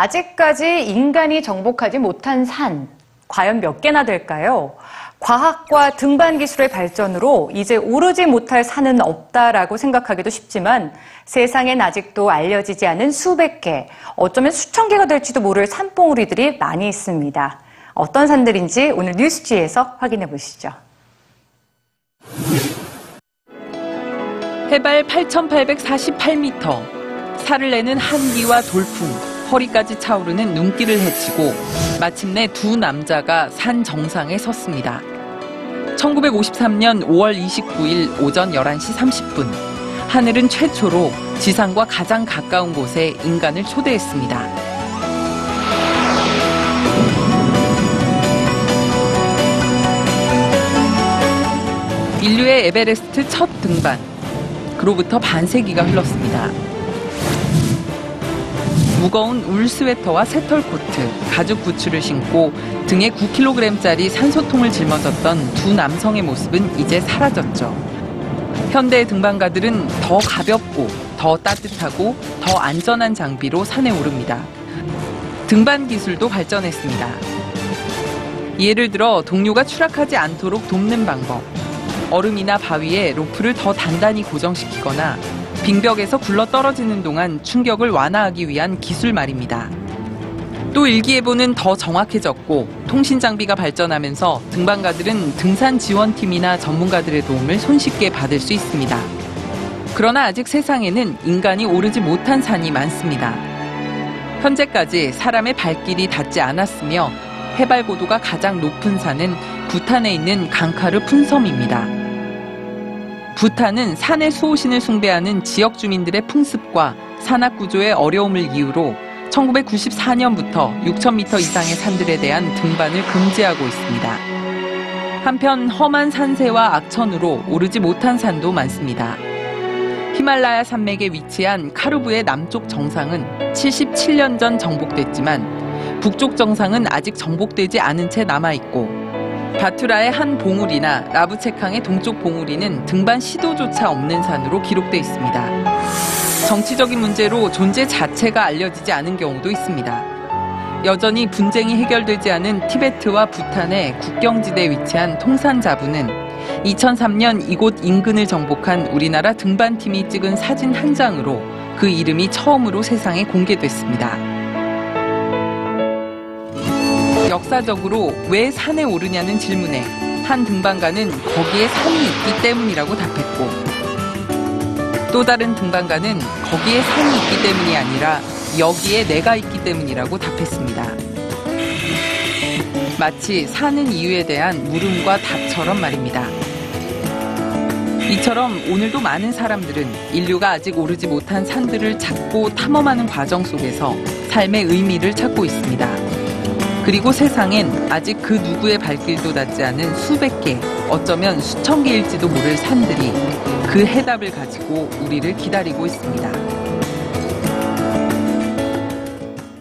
아직까지 인간이 정복하지 못한 산, 과연 몇 개나 될까요? 과학과 등반 기술의 발전으로 이제 오르지 못할 산은 없다라고 생각하기도 쉽지만 세상엔 아직도 알려지지 않은 수백 개, 어쩌면 수천 개가 될지도 모를 산봉우리들이 많이 있습니다. 어떤 산들인지 오늘 뉴스지에서 확인해 보시죠. 해발 8,848m, 살을 내는 한기와 돌풍, 허리까지 차오르는 눈길을 헤치고 마침내 두 남자가 산 정상에 섰습니다. 1953년 5월 29일 오전 11시 30분, 하늘은 최초로 지상과 가장 가까운 곳에 인간을 초대했습니다. 인류의 에베레스트 첫 등반. 그로부터 반세기가 흘렀습니다. 무거운 울 스웨터와 새털 코트, 가죽 부츠를 신고 등에 9kg짜리 산소통을 짊어졌던 두 남성의 모습은 이제 사라졌죠. 현대 등반가들은 더 가볍고 더 따뜻하고 더 안전한 장비로 산에 오릅니다. 등반 기술도 발전했습니다. 예를 들어 동료가 추락하지 않도록 돕는 방법, 얼음이나 바위에 로프를 더 단단히 고정시키거나 빙벽에서 굴러 떨어지는 동안 충격을 완화하기 위한 기술 말입니다. 또 일기예보는 더 정확해졌고 통신 장비가 발전하면서 등반가들은 등산 지원팀이나 전문가들의 도움을 손쉽게 받을 수 있습니다. 그러나 아직 세상에는 인간이 오르지 못한 산이 많습니다. 현재까지 사람의 발길이 닿지 않았으며 해발 고도가 가장 높은 산은 부탄에 있는 강카르 fun섬입니다. 부탄은 산의 수호신을 숭배하는 지역 주민들의 풍습과 산악 구조의 어려움을 이유로 1994년부터 6,000m 이상의 산들에 대한 등반을 금지하고 있습니다. 한편 험한 산세와 악천후로 오르지 못한 산도 많습니다. 히말라야 산맥에 위치한 카르부의 남쪽 정상은 77년 전 정복됐지만 북쪽 정상은 아직 정복되지 않은 채 남아있고 바투라의 한 봉우리나 라브체캉의 동쪽 봉우리는 등반 시도조차 없는 산으로 기록돼 있습니다. 정치적인 문제로 존재 자체가 알려지지 않은 경우도 있습니다. 여전히 분쟁이 해결되지 않은 티베트와 부탄의 국경지대에 위치한 통산 자부는 2003년 이곳 인근을 정복한 우리나라 등반팀이 찍은 사진 한 장으로 그 이름이 처음으로 세상에 공개됐습니다. 역사적으로 왜 산에 오르냐는 질문에 한 등반가는 거기에 산이 있기 때문이라고 답했고 또 다른 등반가는 거기에 산이 있기 때문이 아니라 여기에 내가 있기 때문이라고 답했습니다. 마치 사는 이유에 대한 물음과 답처럼 말입니다. 이처럼 오늘도 많은 사람들은 인류가 아직 오르지 못한 산들을 찾고 탐험하는 과정 속에서 삶의 의미를 찾고 있습니다. 그리고 세상엔 아직 그 누구의 발길도 닿지 않은 수백 개, 어쩌면 수천 개일지도 모를 산들이 그 해답을 가지고 우리를 기다리고 있습니다.